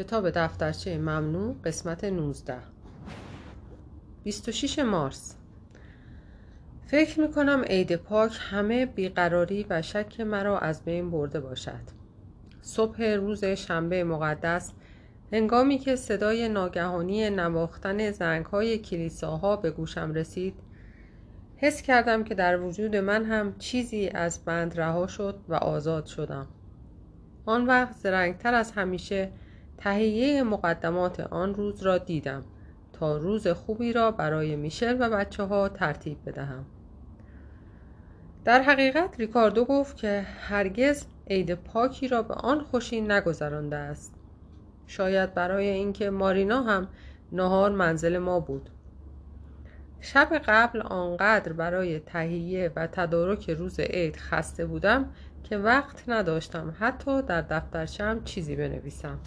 کتاب دفترچه ممنوع قسمت 19 26 مارس. فکر می کنم عید پاک همه بیقراری و شک مرا از بین برده باشد. صبح روز شنبه مقدس هنگامی که صدای ناگهانی نواختن زنگ های کلیساها به گوشم رسید حس کردم که در وجود من هم چیزی از بند رها شد و آزاد شدم. آن وقت زرنگتر از همیشه تهیه مقدمات آن روز را دیدم تا روز خوبی را برای میشل و بچه ها ترتیب بدهم. در حقیقت ریکاردو گفت که هرگز عید پاکی را به آن خوشی نگذرانده است. شاید برای اینکه مارینا هم نهار منزل ما بود. شب قبل آنقدر برای تهیه و تدارک روز عید خسته بودم که وقت نداشتم حتی در دفترچم چیزی بنویسم.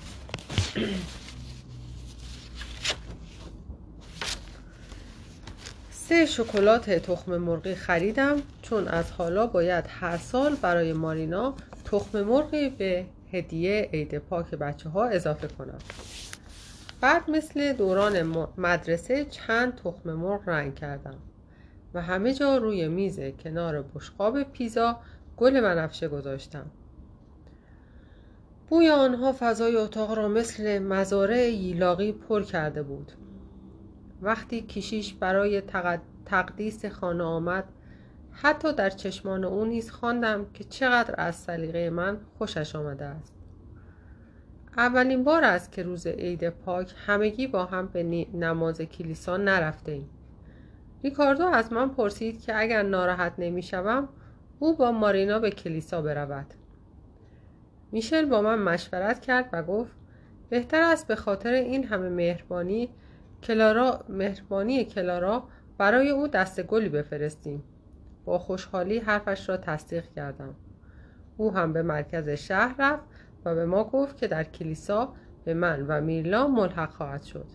سه شکلات تخم مرغی خریدم چون از حالا باید هر سال برای مارینا تخم مرغی به هدیه عید پاک بچه ها اضافه کنم. بعد مثل دوران مدرسه چند تخم مرغ رنگ کردم و همه جا روی میز کنار بشقاب پیزا گل بنفشه گذاشتم. بوی آنها فضای اتاق را مثل مزارع ییلاقی پر کرده بود. وقتی کشیش برای تقدیس خانه آمد حتی در چشمان او نیز خواندم که چقدر از سلیقه من خوشش آمده است. اولین بار است که روز عید پاک همگی با هم به نماز کلیسا نرفته ایم. ریکاردو از من پرسید که اگر ناراحت نمی‌شوم او با مارینا به کلیسا برود. میشل با من مشورت کرد و گفت بهتر است به خاطر این همه مهربانی کلارا مهربانی کلارا برای او دست گلی بفرستیم. با خوشحالی حرفش را تصدیق کردم. او هم به مرکز شهر رفت و به ما گفت که در کلیسا به من و میرلا ملحق خواهد شد.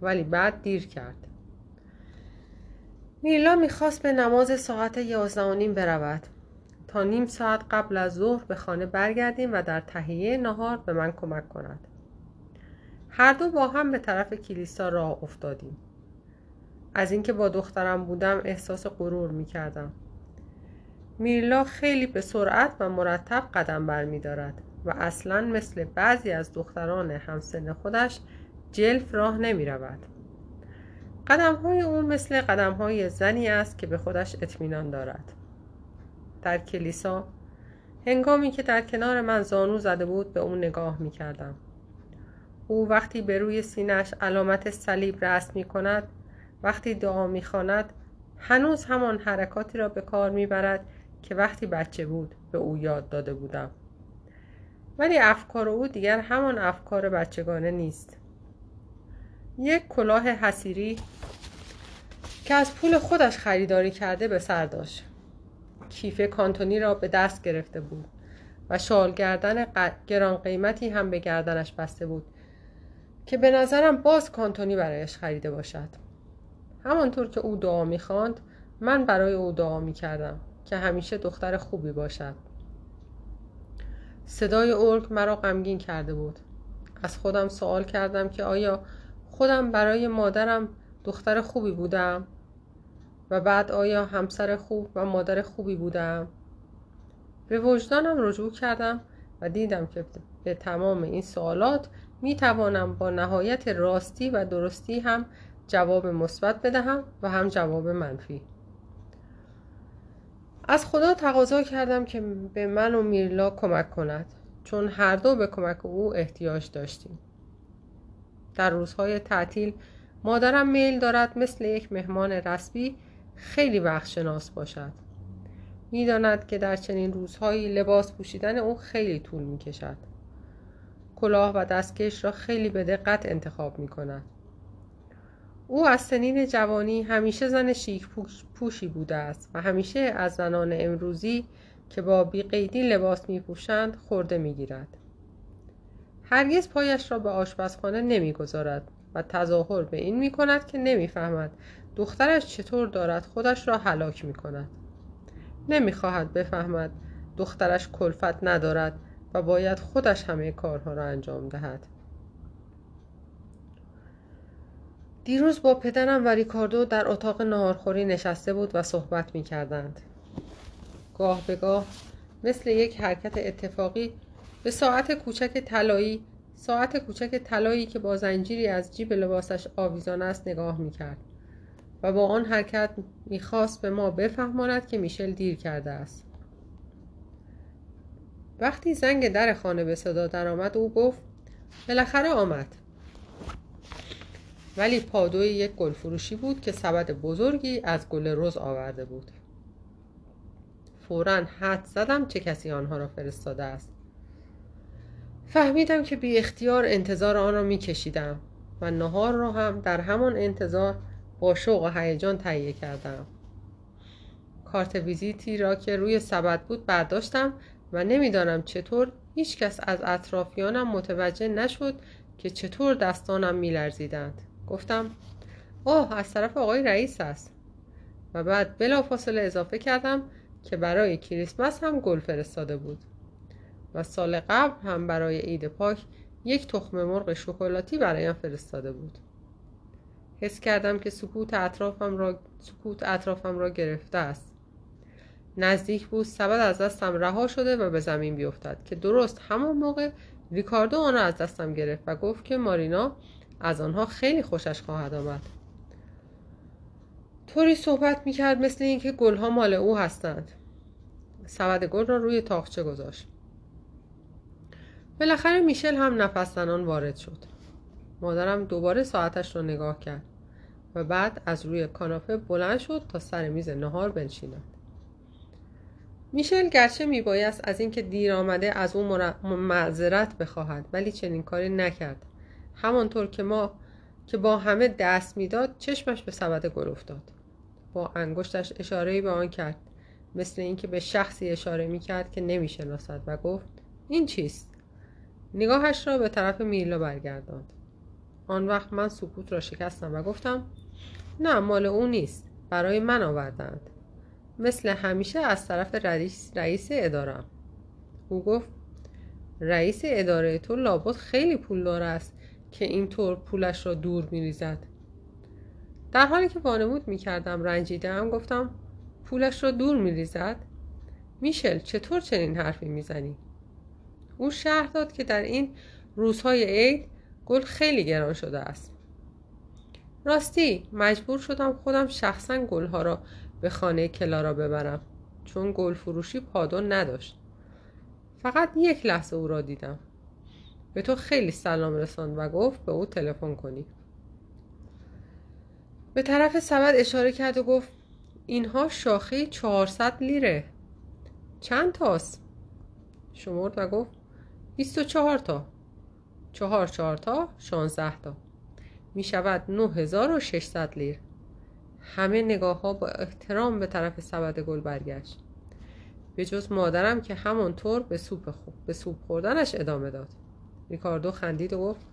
ولی بعد دیر کرد. میرلا می‌خواست به نماز ساعت یازده برود. تا نیم ساعت قبل از ظهر به خانه برگردیم و در تهیه نهار به من کمک کند. هر دو با هم به طرف کلیسا راه افتادیم. از اینکه با دخترم بودم احساس غرور می کردم میرلا خیلی به سرعت و مرتب قدم برمیدارد و اصلا مثل بعضی از دختران همسن خودش جلف راه نمی رود قدم های او مثل قدم های زنی است که به خودش اطمینان دارد. در کلیسا. هنگامی که در کنار من زانو زده بود به او نگاه می کردم او وقتی به روی سینش علامت صلیب رسم می کند وقتی دعا می خاند هنوز همان حرکاتی را به کار می برد که وقتی بچه بود به او یاد داده بودم. ولی افکار او دیگر همان افکار بچگانه نیست. یک کلاه حسیری که از پول خودش خریداری کرده به سر داشت. کیف کانتونی را به دست گرفته بود و شال گردن گران قیمتی هم به گردنش بسته بود که به نظرم باز کانتونی برایش خریده باشد. همانطور که او دعا می‌خواند من برای او دعا می‌کردم که همیشه دختر خوبی باشد. صدای ارگ مرا غمگین کرده بود. از خودم سوال کردم که آیا خودم برای مادرم دختر خوبی بودم؟ و بعد آیا همسر خوب و مادر خوبی بودم؟ به وجدانم رجوع کردم و دیدم که به تمام این سوالات می توانم با نهایت راستی و درستی هم جواب مثبت بدهم و هم جواب منفی. از خدا تقاضا کردم که به من و میرلا کمک کند چون هر دو به کمک او احتیاج داشتیم. در روزهای تعطیل مادرم میل دارد مثل یک مهمان رسمی خیلی وقت شناس باشد. می‌داند که در چنین روزهایی لباس پوشیدن او خیلی طول می کشد کلاه و دستکش را خیلی به دقت انتخاب می کند او از سنین جوانی همیشه زن شیک پوشی بوده است و همیشه از زنان امروزی که با بیقیدی لباس می پوشند خورده می گیرد. هرگز پایش را به آشپزخانه نمی گذارد و تظاهر به این می کند که نمی فهمد دخترش چطور دارد؟ خودش را حلاک می کند نمی خواهد بفهمد دخترش کلفت ندارد و باید خودش همه کارها را انجام دهد. دیروز با پدرم و ریکاردو در اتاق نهارخوری نشسته بود و صحبت می کردند. گاه به گاه مثل یک حرکت اتفاقی به ساعت کوچک طلایی ساعت کوچک طلایی که با زنجیری از جیب لباسش آویزان است نگاه می کرد و با آن حرکت می‌خواست به ما بفهماند که میشل دیر کرده است. وقتی زنگ در خانه به صدا درآمد او گفت بالاخره آمد. ولی پادوی یک گل فروشی بود که سبد بزرگی از گل رز آورده بود. فورا حد زدم چه کسی آنها را فرستاده است. فهمیدم که بی اختیار انتظار آن را می کشیدم و نهار را هم در همان انتظار با شوق و هیجان تهیه کردم. کارت ویزیتی را که روی سبد بود برداشتم و نمی‌دانم چطور هیچکس از اطرافیانم متوجه نشد که چطور دستانم میلرزیدند. گفتم اوه از طرف آقای رئیس است. و بعد بلافاصله اضافه کردم که برای کریسمس هم گل فرستاده بود. و سال قبل هم برای عید پاک یک تخم مرغ شکلاتی برایم فرستاده بود. حس کردم که سکوت اطرافم را سکوت اطرافم را گرفته است. نزدیک بود سبد از دستم رها شده و به زمین بیفتد که درست همان موقع ریکاردو آن را از دستم گرفت و گفت که مارینا از آنها خیلی خوشش خواهد آمد. طوری صحبت می‌کرد مثل اینکه گلها مال او هستند. سبد گل را روی تاقچه گذاشت. بالاخره میشل هم نفس زنان وارد شد. مادرم دوباره ساعتش را نگاه کرد. و بعد از روی کاناپه بلند شد تا سر میز نهار بنشیند. میشل گرچه میبایست از اینکه دیر آمده از او معذرت بخواهد ولی چنین کاری نکرد. همانطور که ما که با همه دست می‌داد چشمش به سبد گل افتاد. با انگشتش اشاره به آن کرد. مثل اینکه به شخصی اشاره می‌کرد که نمی‌شناسد و گفت این چیست؟ نگاهش را به طرف میلا برگرداند. آن وقت من سکوت را شکستم و گفتم نه مال او نیست. برای من آوردند. مثل همیشه از طرف رئیس, رئیس ادارم او گفت رئیس اداره تو لابد خیلی پولدار است که اینطور پولش را دور میریزد. در حالی که وانمود می‌کردم رنجیدم گفتم پولش را دور میریزد؟ میشل چطور چنین حرفی می‌زنی؟ او شهر داد که در این روزهای عید گل خیلی گران شده است. راستی مجبور شدم خودم شخصا گلها را به خانه کلارا ببرم چون گل فروشی پادون نداشت. فقط یک لحظه او را دیدم. به تو خیلی سلام رساند و گفت به او تلفن کنی. به طرف سبد اشاره کرد و گفت اینها شاخه 400 لیره. چند تاست؟ شمرد و گفت 24 تا. چهار چهار تا 16 تا. می شود 9600 لیر. همه نگاه ها با احترام به طرف سبد گل برگشت. به جز مادرم که همانطور به سوپ خوب به سوپ خوردنش ادامه داد. ریکاردو خندید و گفت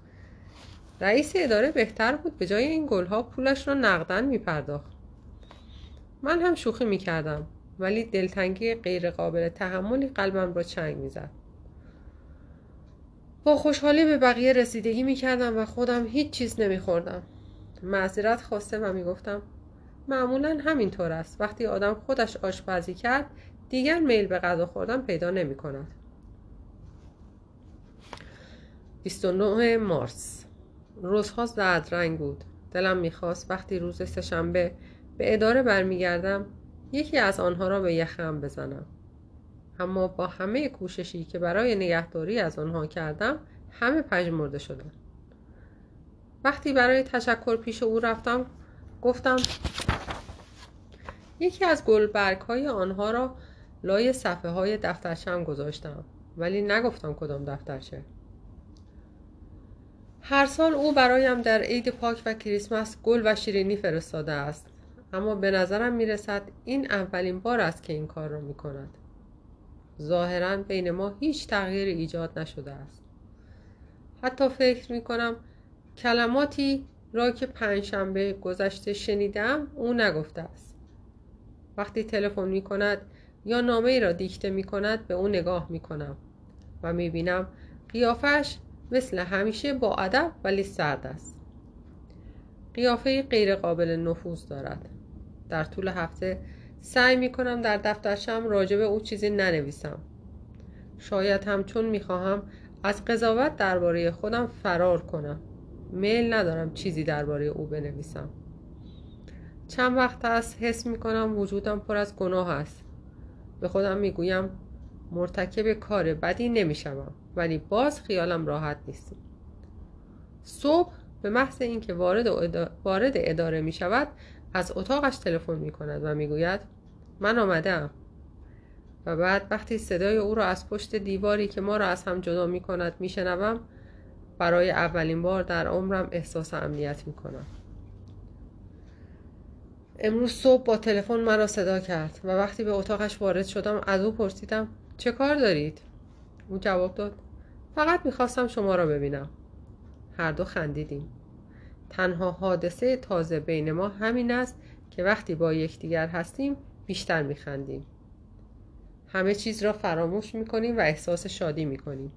رئیس اداره بهتر بود به جای این گلها پولش را نقدن می پرداخت من هم شوخی می کردم ولی دلتنگی غیر قابل تحملی قلبم را چنگ می زد. با خوشحالی به بقیه رسیدگی می کردم و خودم هیچ چیز نمی خوردم. معذرت خواسته و می گفتم معمولا همینطور است. وقتی آدم خودش آشپزی کرد دیگر میل به غذا خوردن پیدا نمی کند 29 مارس. روزها زرد رنگ بود. دلم می‌خواست وقتی روز سهشنبه به اداره برمیگردم یکی از آنها را به یخم بزنم. اما با همه کوششی که برای نگهداری از آنها کردم همه پژمرده شدن. وقتی برای تشکر پیش او رفتم گفتم یکی از گلبرگ های آنها را لای صفحه های دفترشم گذاشتم ولی نگفتم کدام دفترچه. هر سال او برایم در عید پاک و کریسمس گل و شیرینی فرستاده است اما به نظرم می‌رسد این اولین بار است که این کار را می کند ظاهرا بین ما هیچ تغییری ایجاد نشده است. حتی فکر می کنم کلماتی را که پنجشنبه گذشته شنیدم او نگفته است. وقتی تلفن می کند یا نامه را دیکته می کند به او نگاه می کنم و می بینم قیافش مثل همیشه با ادب ولی سرد است. قیافه غیر قابل نفوذ دارد. در طول هفته سعی می کنم در دفترشم راجع به او چیزی ننویسم. شاید هم چون می خواهم از قضاوت درباره خودم فرار کنم. میل ندارم چیزی درباره او بنویسم. چند وقت است حس می کنم وجودم پر از گناه است. به خودم می گویم مرتکب کار بدی نمی شوم ولی باز خیالم راحت نیست. صبح به محض اینکه وارد, وارد اداره می شود از اتاقش تلفن می کند و می گوید من آمدم. و بعد وقتی صدای او را از پشت دیواری که ما را از هم جدا می کند می شنوم برای اولین بار در عمرم احساس امنیت می کنم امروز صبح با تلفن مرا صدا کرد و وقتی به اتاقش وارد شدم از او پرسیدم چه کار دارید؟ او جواب داد فقط می‌خواستم شما را ببینم. هر دو خندیدیم. تنها حادثه تازه بین ما همین است که وقتی با یکدیگر هستیم بیشتر میخندیم. همه چیز را فراموش می‌کنیم و احساس شادی می‌کنیم.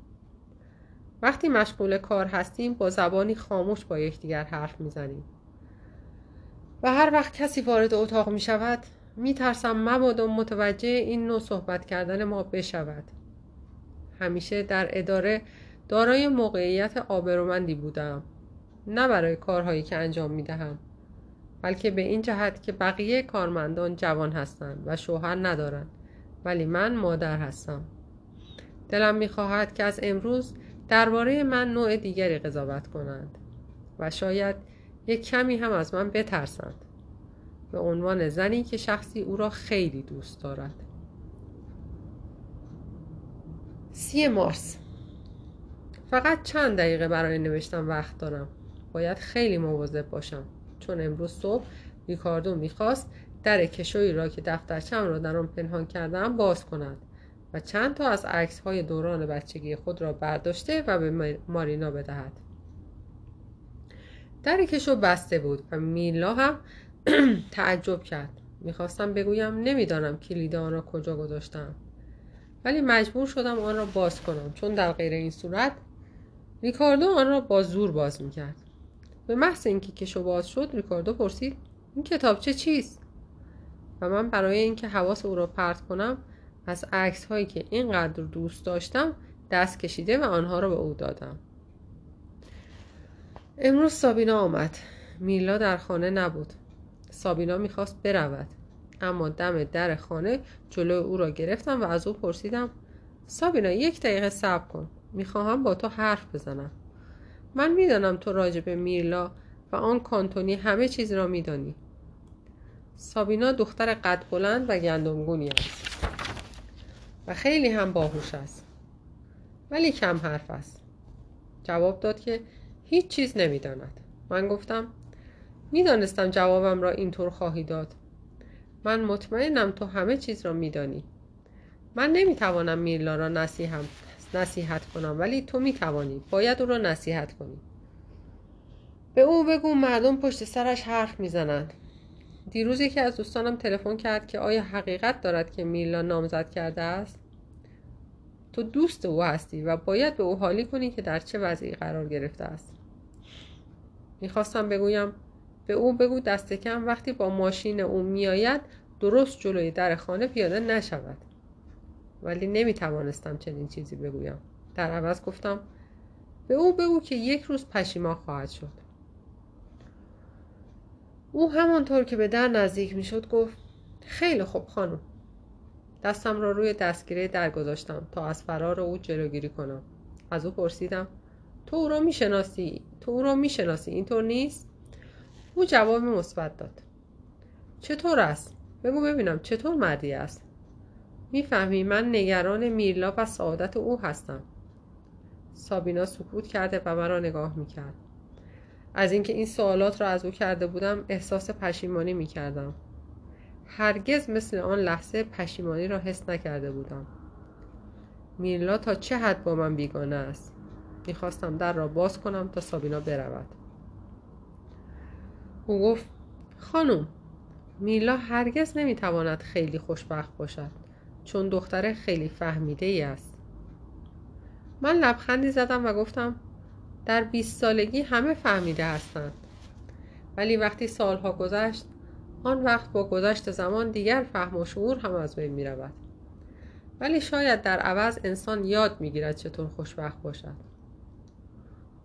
وقتی مشغول کار هستیم با زبانی خاموش با یکدیگر حرف می‌زنیم. و هر وقت کسی وارد اتاق می شود می ترسم مبادا متوجه این نوع صحبت کردن ما بشود. همیشه در اداره دارای موقعیت آبرومندی بودم نه برای کارهایی که انجام می دهم بلکه به این جهت که بقیه کارمندان جوان هستند و شوهر ندارند. ولی من مادر هستم. دلم می‌خواهد که از امروز درباره من نوع دیگری قضاوت کنند و شاید یک کمی هم از من بترسند. به عنوان زنی که شخصی او را خیلی دوست دارد. سی مارس. فقط چند دقیقه برای نوشتن وقت دارم. باید خیلی مواظب باشم. چون امروز صبح ریکاردو می‌خواست در کشویی را که دفترچم را در آن پنهان کردم باز کند و چند تا از عکس های دوران بچگی خود را برداشته و به مارینا بدهد. در کشو بسته بود و میلا هم تعجب کرد. می‌خواستم بگویم نمی‌دانم کلید آن را کجا گذاشتم. ولی مجبور شدم آن را باز کنم. چون در غیر این صورت ریکاردو آن را با زور باز می‌کرد. به محض اینکه کشو باز شد ریکاردو پرسید این کتابچه چیست و من برای اینکه حواس او را پرت کنم از عکس هایی که اینقدر دوست داشتم دست کشیده و آنها را به او دادم. امروز سابینا آمد. میلا در خانه نبود. سابینا می‌خواست برود. اما دم در خانه جلو او را گرفتم و از او پرسیدم سابینا یک دقیقه صبر کن. می‌خواهم با تو حرف بزنم. من می‌دانم تو راجع به میرلا و آن کانتونی همه چیز را میدانی. سابینا دختر قد بلند و گندمگونی است. و خیلی هم باهوش است. ولی کم حرف است. جواب داد که هیچ چیز نمی‌داند. من گفتم می‌دانستم جوابم را اینطور خواهی داد. من مطمئنم تو همه چیز را میدانی. من نمی‌توانم میرلا را نصیحت, نصیحت کنم. ولی تو می‌توانی. باید او را نصیحت کنی. به او بگو مردم پشت سرش حرف می‌زنند دیروز یکی از دوستانم تلفن کرد که آیا حقیقت دارد که میلا نامزد کرده است؟ تو دوست او هستی و باید به او حالی کنی که در چه وضعی قرار گرفته است. می‌خواستم بگویم به او بگو دست کم وقتی با ماشین او میآید درست جلوی در خانه پیاده نشود. ولی نمی‌توانستم چنین چیزی بگویم. در عوض گفتم به او بگو که یک روز پشیمان خواهد شد. او همانطور که به در نزدیک می‌شد گفت خیلی خوب خانم. دستم را روی دستگیره در گذاشتم تا از فرار او جلوگیری کنم. از او پرسیدم تو او را می‌شناسی؟ تو او را می‌شناسی؟ اینطور نیست؟ او جواب مثبت داد. چطور است؟ بگو ببینم چطور مردی است؟ می‌فهمی من نگران میرلا و سعادت او هستم. سابینا سکوت کرده و مرا نگاه می‌کرد. از اینکه این سوالات را از او کرده بودم احساس پشیمانی می‌کردم. هرگز مثل آن لحظه پشیمانی را حس نکرده بودم. میرلا تا چه حد با من بیگانه است؟ می‌خواستم در را باز کنم تا سابینا برود. او گفت خانم میلا هرگز نمی‌تواند خیلی خوشبخت باشد. چون دختر خیلی فهمیده ای است. من لبخندی زدم و گفتم در بیست سالگی همه فهمیده هستند. ولی وقتی سالها گذشت آن وقت با گذشت زمان دیگر فهم و شعور هم از بین می رود ولی شاید در عوض انسان یاد می‌گیرد چطور خوشبخت باشد.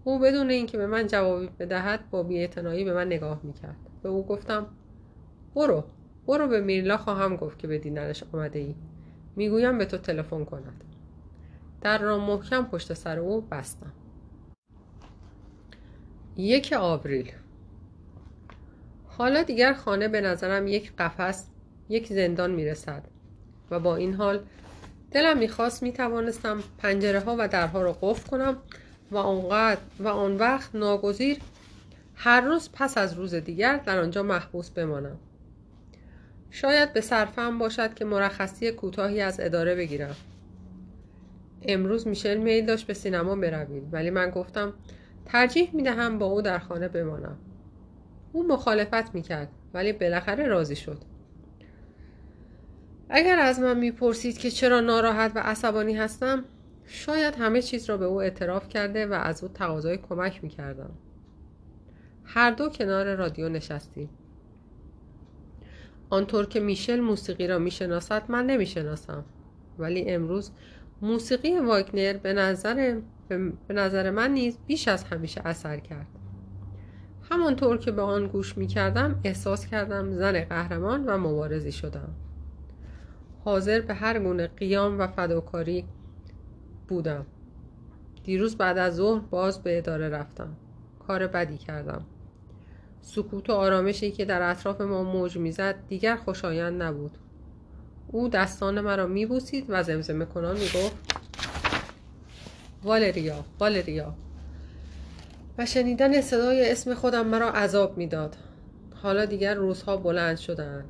او بدون اینکه به من جوابی بدهد با بیاعتنایی به من نگاه می‌کرد. به او گفتم برو برو به میرلا خواهم گفت که به دیدنش آمده ای می‌گویم به تو تلفن کند در را محکم پشت سر او بستم. یک آوریل. حالا دیگر خانه به نظرم یک قفس یک زندان می‌رسد و با این حال دلم می‌خواست می‌توانستم پنجره ها و درها را قفل کنم و آنقدر و آن وقت ناگزیر هر روز پس از روز دیگر در آنجا محبوس بمانم. شاید به صرفم باشد که مرخصی کوتاهی از اداره بگیرم. امروز میشل میل داشت به سینما برویم ولی من گفتم ترجیح می‌دهم با او در خانه بمانم. او مخالفت می‌کرد ولی بالاخره راضی شد. اگر از من می‌پرسید که چرا ناراحت و عصبانی هستم شاید همه چیز را به او اعتراف کرده و از او تقاضای کمک می‌کردم. هر دو کنار رادیو نشستیم. آنطور که میشل موسیقی را می‌شناسد من نمی‌شناسم. ولی امروز موسیقی واگنر به نظر, به نظر من نیز بیش از همیشه اثر کرد. همانطور که به آن گوش می کردم احساس کردم زن قهرمان و مبارزی شدم. حاضر به هر گونه قیام و فداکاری بودم. دیروز بعد از ظهر باز به اداره رفتم. کار بدی کردم. سکوت و آرامشی که در اطراف ما موج می‌زد دیگر خوشایند نبود. او دستان مرا میبوسید و زمزمه کنان می‌گفت والریا والریا. و شنیدن صدای اسم خودم مرا عذاب می‌داد. حالا دیگر روزها بلند شدند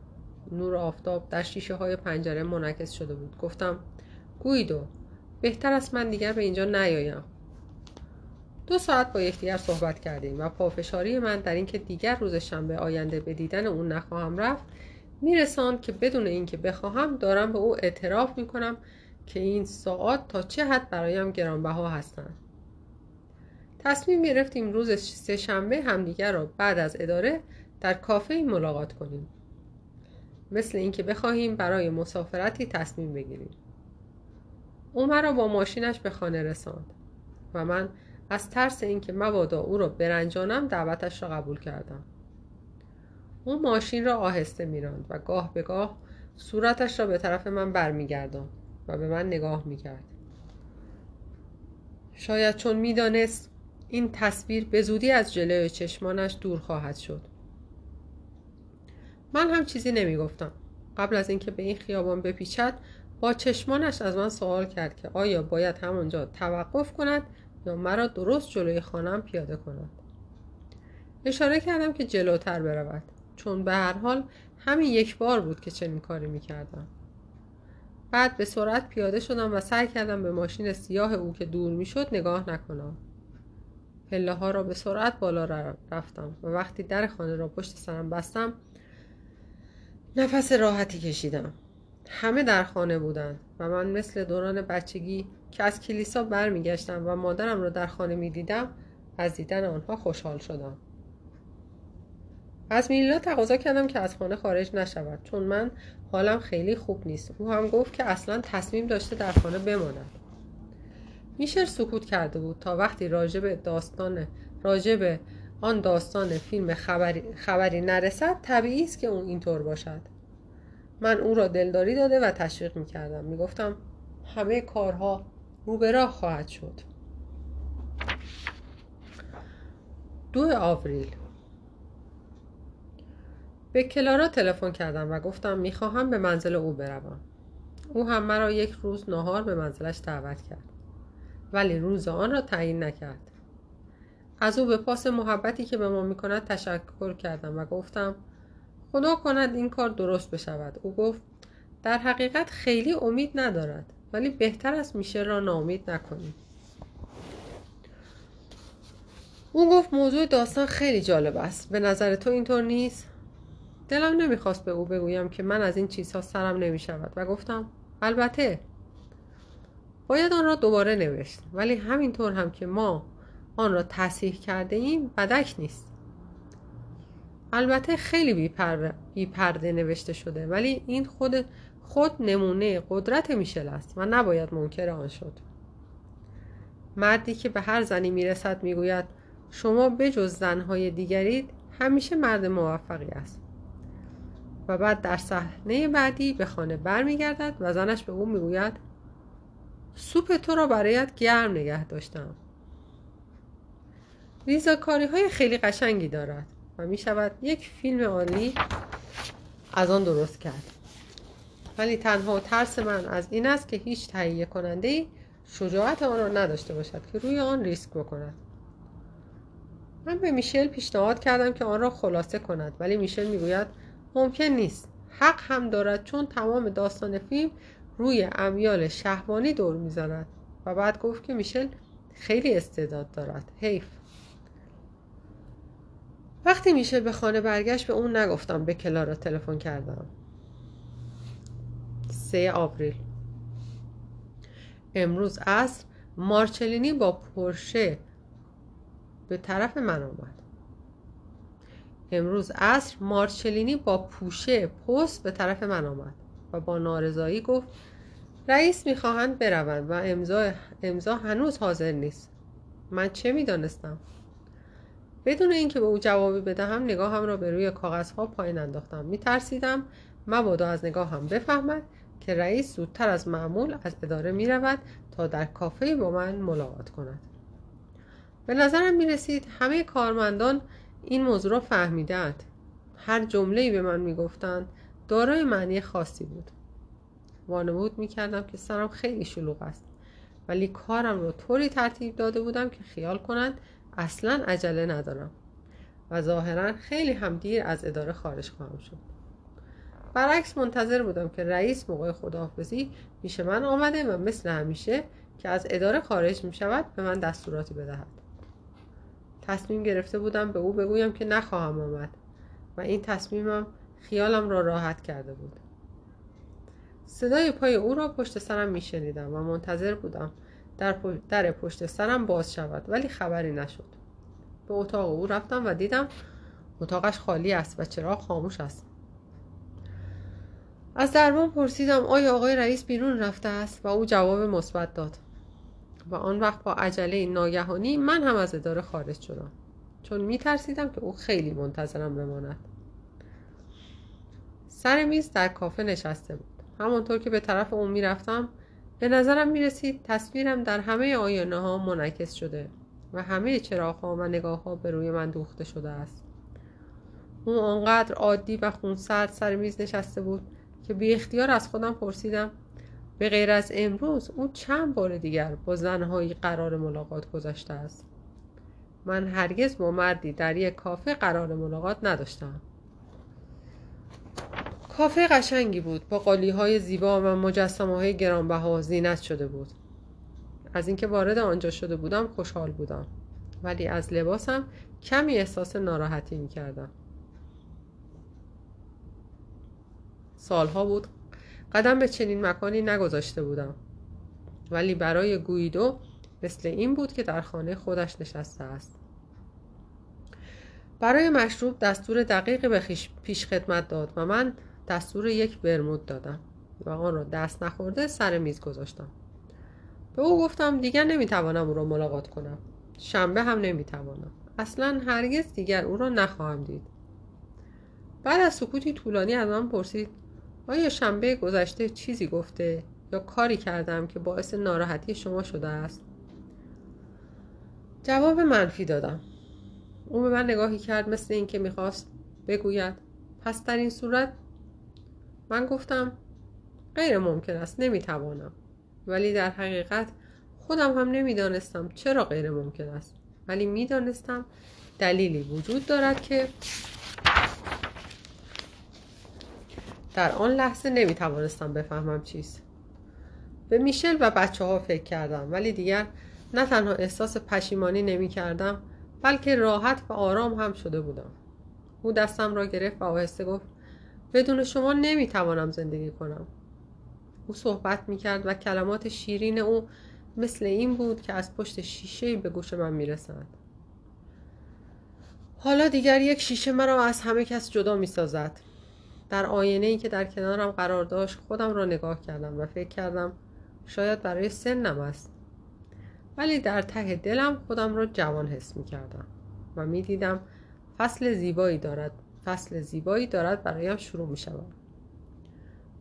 نور آفتاب در شیشه های پنجره منعکس شده بود. گفتم گویدو بهتر است من دیگر به اینجا نیایم. دو ساعت با یکدیگر صحبت کردیم و پافشاری من در اینکه دیگر روز شنبه آینده به دیدن اون نخواهم رفت میرساند که بدون اینکه بخواهم دارم به او اعتراف می‌کنم که این ساعات تا چه حد برایم گرانبها هستند. تصمیم گرفتیم روز سه شنبه همدیگر را بعد از اداره در کافه ملاقات کنیم. مثل اینکه بخواهیم برای مسافرتی تصمیم بگیریم. او مرا با ماشینش به خانه رساند و من از ترس اینکه مبادا او را برنجانم دعوتش را قبول کردم. او ماشین را آهسته میراند و گاه به گاه صورتش را به طرف من برمیگرداند و به من نگاه می‌کرد. شاید چون می‌دانست این تصویر به زودی از جلوی چشمانش دور خواهد شد. من هم چیزی نمی‌گفتم. قبل از اینکه به این خیابان بپیچد با چشمانش از من سوال کرد که آیا باید همانجا توقف کند یا مرا درست جلوی خانم پیاده کند. اشاره کردم که جلوتر برود چون به هر حال همین یک بار بود که چنین کاری می‌کردم. بعد به سرعت پیاده شدم و سعی کردم به ماشین سیاه او که دور می‌شد نگاه نکنم. پله ها را به سرعت بالا رفتم و وقتی در خانه را پشت سرم بستم نفس راحتی کشیدم. همه در خانه بودند و من مثل دوران بچگی که از کلیسا برمیگشتم و مادرم را در خانه می‌دیدم از دیدن آنها خوشحال شدم. از میلا تقاضا کردم که از خانه خارج نشود چون من حالم خیلی خوب نیست. او هم گفت که اصلا تصمیم داشته در خانه بماند. میشر سکوت کرده بود تا وقتی راجب داستان راجب آن داستان فیلم خبری, خبری نرسد طبیعی است که اون اینطور باشد. من او را دلداری داده و تشویق می‌کردم. می‌گفتم همه کارها رو به راه خواهد شد. دو آوریل. به کلارا تلفن کردم و گفتم می‌خواهم به منزل او بروم. او هم مرا یک روز نهار به منزلش دعوت کرد. ولی روز آن را تعیین نکرد. از او به پاس محبتی که به ما می‌کند تشکر کردم و گفتم خدا کند این کار درست بشود. او گفت در حقیقت خیلی امید ندارد. ولی بهتر است میشه را ناامید نکنیم او گفت موضوع داستان خیلی جالب است. به نظر تو اینطور نیست؟ دلم نمی‌خواست به او بگویم که من از این چیزها سرم نمی‌شود. و گفتم البته. باید آن را دوباره نوشت. ولی همینطور هم که ما آن را تصحیح کرده ایم بدک نیست. البته خیلی بیپرده نوشته شده. ولی این خود خود نمونه قدرت میشل است و نباید منکر آن شد. مردی که به هر زنی می‌رسد می‌گوید شما بجز زنهای دیگرید همیشه مرد موفقی است. و بعد در صحنه بعدی به خانه برمیگردد و زنش به او می‌گوید سوپ تو را برایت گرم نگه داشتم. ریزاکاری های خیلی قشنگی دارد و می شود یک فیلم عالی از آن درست کرد. ولی تنها ترس من از این است که هیچ تهیه کننده ای شجاعت آن را نداشته باشد که روی آن ریسک بکند. من به میشل پیشنهاد کردم که آن را خلاصه کند ولی میشل می‌گوید ممکن نیست. حق هم دارد چون تمام داستان فیلم روی امیال شهبانی دور می‌زند. و بعد گفت که میشل خیلی استعداد دارد. حیف. وقتی میشل به خانه برگشت به اون نگفتم به کلارا تلفن کردم. سه آوریل امروز عصر مارچلینی با پرشه به طرف من آمد امروز عصر مارچلینی با پوشه پست به طرف من آمد و با نارضایی گفت رئیس می‌خواهند بروند و امضا امضا هنوز حاضر نیست. من چه می‌دانستم؟ بدون اینکه به او جوابی بدهم نگاهم را به روی کاغذها پایین انداختم. میترسیدم مبادا از نگاهم بفهمد که رئیس زودتر از معمول از اداره می رود تا در کافه با من ملاقات کند. به نظرم می رسید همه کارمندان این موضوع را فهمیدند. هر جمله به من می گفتند دارای معنی خاصی بود. وانمود می کردم که سرم خیلی شلوغ است ولی کارم را طوری ترتیب داده بودم که خیال کنند اصلا عجله ندارم و ظاهرا خیلی هم دیر از اداره خارج خواهم شد. برعکس منتظر بودم که رئیس موقع خداحافظی پیش من آمده و مثل همیشه که از اداره خارج می شود به من دستوراتی بدهد. تصمیم گرفته بودم به او بگویم که نخواهم آمد و این تصمیمم خیالم را راحت کرده بود. صدای پای او را پشت سرم می شنیدم و منتظر بودم در, در پشت سرم باز شود ولی خبری نشد. به اتاق او رفتم و دیدم اتاقش خالی است و چراغ خاموش است. از دربان پرسیدم آیا آقای رئیس بیرون رفته است؟ و او جواب مثبت داد. و آن وقت با عجله ناگهانی من هم از اداره خارج شدم. چون می ترسیدم که او خیلی منتظرم بماند. سر میز در کافه نشسته بود. همانطور که به طرف اون می‌رفتم به نظرم می رسید تصویرم در همه آینه ها منعکس شده و همه چراغ ها و نگاه ها به روی من دوخته شده است. او آنقدر عادی و خونسرد سر میز نشسته بود که بی اختیار از خودم پرسیدم به غیر از امروز او چند بار دیگر با زنهایی قرار ملاقات گذاشته است؟ من هرگز با مردی در یک کافه قرار ملاقات نداشتم. کافه قشنگی بود با قالی های زیبا و مجسمه های گرانبها زینت شده بود. از اینکه وارد آنجا شده بودم خوشحال بودم. ولی از لباسم کمی احساس ناراحتی می کردم سالها بود. قدم به چنین مکانی نگذاشته بودم. ولی برای گویدو مثل این بود که در خانه خودش نشسته است. برای مشروب دستور دقیقی به پیش خدمت داد و من دستور یک برمود دادم و آن را دست نخورده سر میز گذاشتم. به او گفتم دیگر نمی‌توانم او را ملاقات کنم. شنبه هم نمی‌توانم. اصلا هرگز دیگر او را نخواهم دید. بعد از سکوتی طولانی از من پرسید آیا شنبه گذشته چیزی گفته یا کاری کردم که باعث ناراحتی شما شده است؟ جواب منفی دادم. او به من نگاهی کرد مثل اینکه می‌خواست بگوید پس در این صورت؟ من گفتم غیر ممکن است نمی‌توانم. ولی در حقیقت خودم هم نمی‌دانستم چرا غیر ممکن است. ولی می‌دانستم دلیلی وجود دارد که در آن لحظه نمی توانستم بفهمم چیست. به میشل و بچه ها فکر کردم ولی دیگر نه تنها احساس پشیمانی نمی کردم بلکه راحت و آرام هم شده بودم. او دستم را گرفت و آهسته گفت بدون شما نمی توانم زندگی کنم. او صحبت می کرد و کلمات شیرین او مثل این بود که از پشت شیشه به گوش من می رسند. حالا دیگر یک شیشه مرا از همه کس جدا می سازد در آینه ای که در کنارم قرار داشت خودم را نگاه کردم و فکر کردم شاید برای سنم است. ولی در ته دلم خودم را جوان حس می کردم و می دیدم فصل زیبایی دارد فصل زیبایی دارد برایم شروع می شود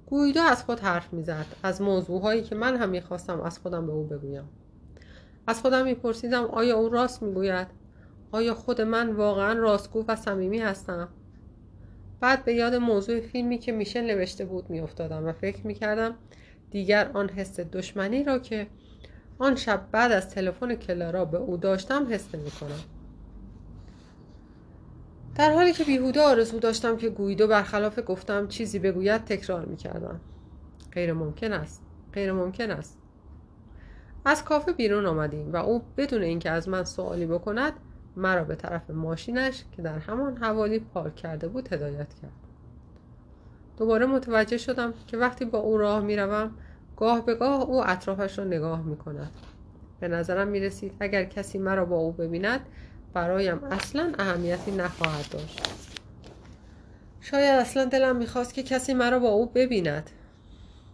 گویدو از خود حرف می‌زد از موضوعهایی که من هم می‌خواستم از خودم به او بگویم. از خودم میپرسیدم آیا او راست می‌گوید؟ آیا خود من واقعا راستگو و صمیمی هستم؟ بعد به یاد موضوع فیلمی که میشل نوشته بود میافتادم و فکر می‌کردم دیگر آن حس دشمنی را که آن شب بعد از تلفن کلارا به او داشتم حس نمی‌کنم. در حالی که بیهوده آرزو داشتم که گویدو برخلاف گفتم چیزی بگوید تکرار می‌کردم. غیر ممکن است. غیر ممکن است. از کافه بیرون آمدیم و او بدون اینکه از من سوالی بکند مرا به طرف ماشینش که در همان حوالی پارک کرده بود هدایت کرد. دوباره متوجه شدم که وقتی با او راه می‌روم گاه به گاه او اطرافش را نگاه می کند به نظرم می رسید اگر کسی مرا با او ببیند برایم اصلا اهمیتی نخواهد داشت. شاید اصلا دلم می‌خواست که کسی مرا با او ببیند.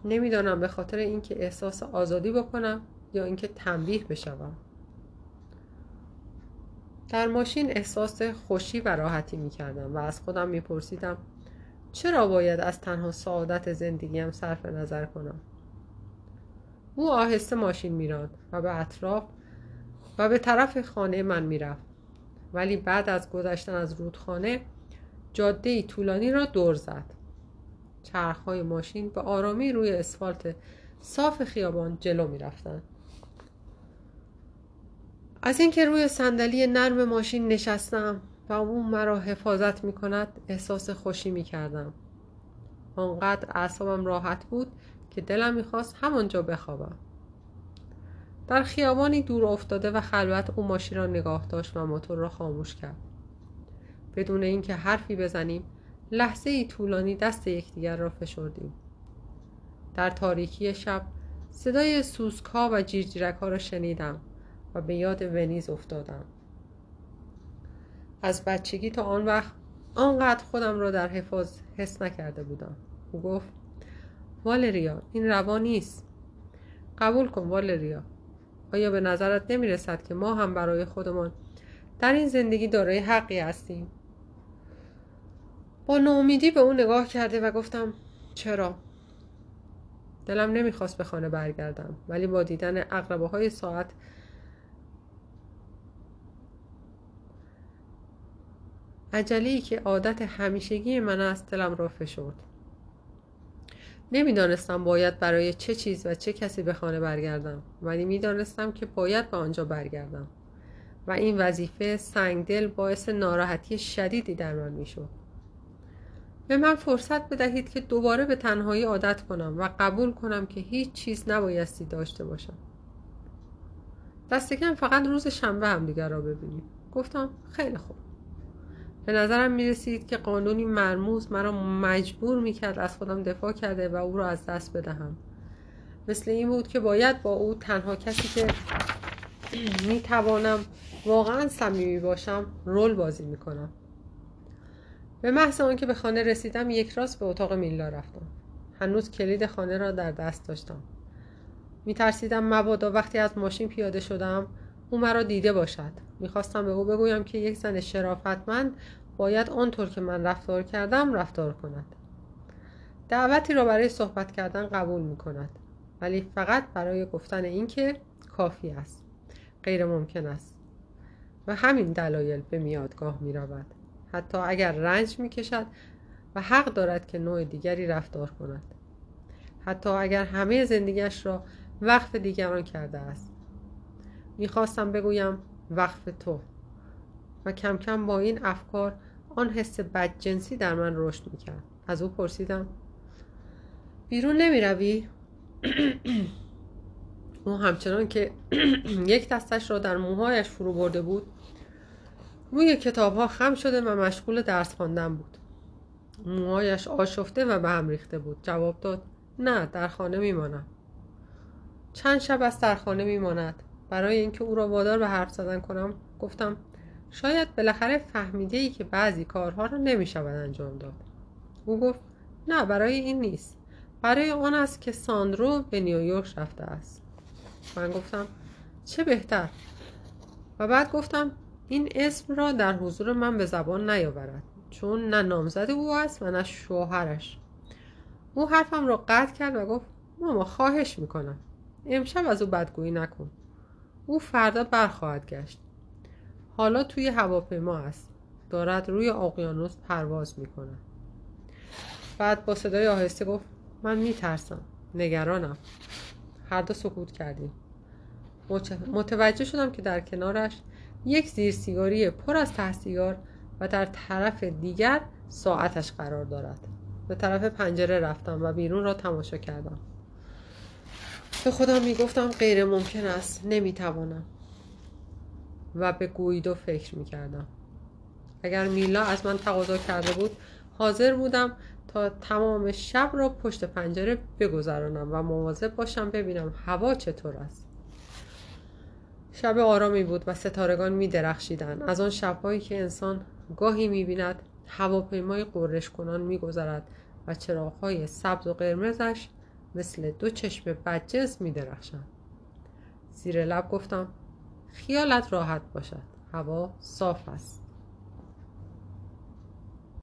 نمی‌دانم به خاطر اینکه احساس آزادی بکنم یا اینکه تنبیه بشوم. در ماشین احساس خوشی و راحتی می‌کردم و از خودم میپرسیدم چرا باید از تنها سعادت زندگیم صرف نظر کنم؟ او آهسته ماشین میراند و به اطراف و به طرف خانه من می‌رفت. ولی بعد از گذشتن از رودخانه جاده طولانی را دور زد. چرخهای ماشین به آرامی روی اسفالت صاف خیابان جلو می رفتن. از اینکه روی صندلی نرم ماشین نشستم و اون مرا حفاظت می کند احساس خوشی می کردم. آنقدر اعصابم راحت بود که دلم می‌خواست همانجا بخوابم. در خیابانی دور افتاده و خلوت او ماشین را نگاه داشت و موتور را خاموش کرد بدون اینکه حرفی بزنیم لحظه ای طولانی دست یکدیگر را فشردیم در تاریکی شب صدای سوسکا و جیرجیرک ها را شنیدم و به یاد ونیز افتادم. از بچگی تا آن وقت آنقدر خودم را در حفاظ حس نکرده بودم. او گفت والریا این روا نیست. قبول کن والریا. آیا به نظرت نمی رسد که ما هم برای خودمان در این زندگی دارای حقی هستیم؟ با ناامیدی به اون نگاه کرده و گفتم چرا؟ دلم نمی‌خواست به خانه برگردم ولی با دیدن اقربه های ساعت عجلی که عادت همیشگی من است دلم را فشرد. نمی‌دانستم باید برای چه چیز و چه کسی به خانه برگردم ولی می‌دانستم که باید به آنجا برگردم و این وظیفه سنگدل باعث ناراحتی شدیدی در من می‌شد. به من فرصت بدهید که دوباره به تنهایی عادت کنم و قبول کنم که هیچ چیز نبایستی داشته باشم. دست فقط روز شنبه هم دیگر را ببینیم. گفتم خیلی خوب. به نظرم می رسید که قانونی مرموز مرا مجبور می کرد از خودم دفاع کرده و او را از دست بدهم. مثل این بود که باید با او تنها کسی که می توانم واقعا صمیمی باشم رول بازی می کنم به محض آنکه به خانه رسیدم یک راست به اتاق میلا رفتم. هنوز کلید خانه را در دست داشتم. می ترسیدم مبادا وقتی از ماشین پیاده شدم او مرا دیده باشد. می‌خواستم به او بگویم که یک زن شرافتمند باید آنطور که من رفتار کردم رفتار کند. دعوتی را برای صحبت کردن قبول می کند ولی فقط برای گفتن اینکه کافی است غیر ممکن است. و همین دلایل به میادگاه می رود حتی اگر رنج می کشد و حق دارد که نوع دیگری رفتار کند. حتی اگر همه زندگیش را وقف دیگران کرده است. می‌خواستم بگویم وقف تو. و کم کم با این افکار آن حس بدجنسی در من رشد می‌کرد. از او پرسیدم بیرون نمی روی؟ او همچنان که یک دستش را در موهایش فرو برده بود روی کتاب ها خم شده و مشغول درس خواندن بود. موهایش آشفته و به هم ریخته بود. جواب داد نه در خانه میمانم چند شب از در خانه میماند. برای اینکه او را وادار به حرف زدن کنم گفتم شاید بالاخره فهمیده ای که بعضی کارها را نمی شود انجام داد. او گفت نه برای این نیست. برای آن است که ساندرو به نیویورک رفته است. من گفتم چه بهتر؟ و بعد گفتم این اسم را در حضور من به زبان نیاورد چون نه نامزد او است و نه شوهرش. او حرفم را قطع کرد و گفت ماما خواهش می‌کنم. امشب از او بدگویی نکن. او فردا برخواهد گشت. حالا توی هواپیما است. دارد روی اقیانوس پرواز می‌کنه بعد با صدای آهسته گفت من میترسم. نگرانم. هر دو سکوت کردیم. متوجه شدم که در کنارش یک زیر سیگاری پر از ته سیگار و در طرف دیگر ساعتش قرار دارد. به طرف پنجره رفتم و بیرون را تماشا کردم. به خودم می‌گفتم غیر ممکن است. نمی‌توانم. و به گویدو فکر می‌کردم. اگر میلا از من تقاضا کرده بود حاضر بودم تا تمام شب را پشت پنجره بگذرانم و مواظب باشم ببینم هوا چطور است. شب آرامی بود و ستارگان می درخشیدن. از آن شبهایی که انسان گاهی می بیند هواپیمای قررش کنان می گذرد و چراغهای سبز و قرمزش مثل دو چشم بدجنس می درخشند. زیر لب گفتم خیالت راحت باشد هوا صاف است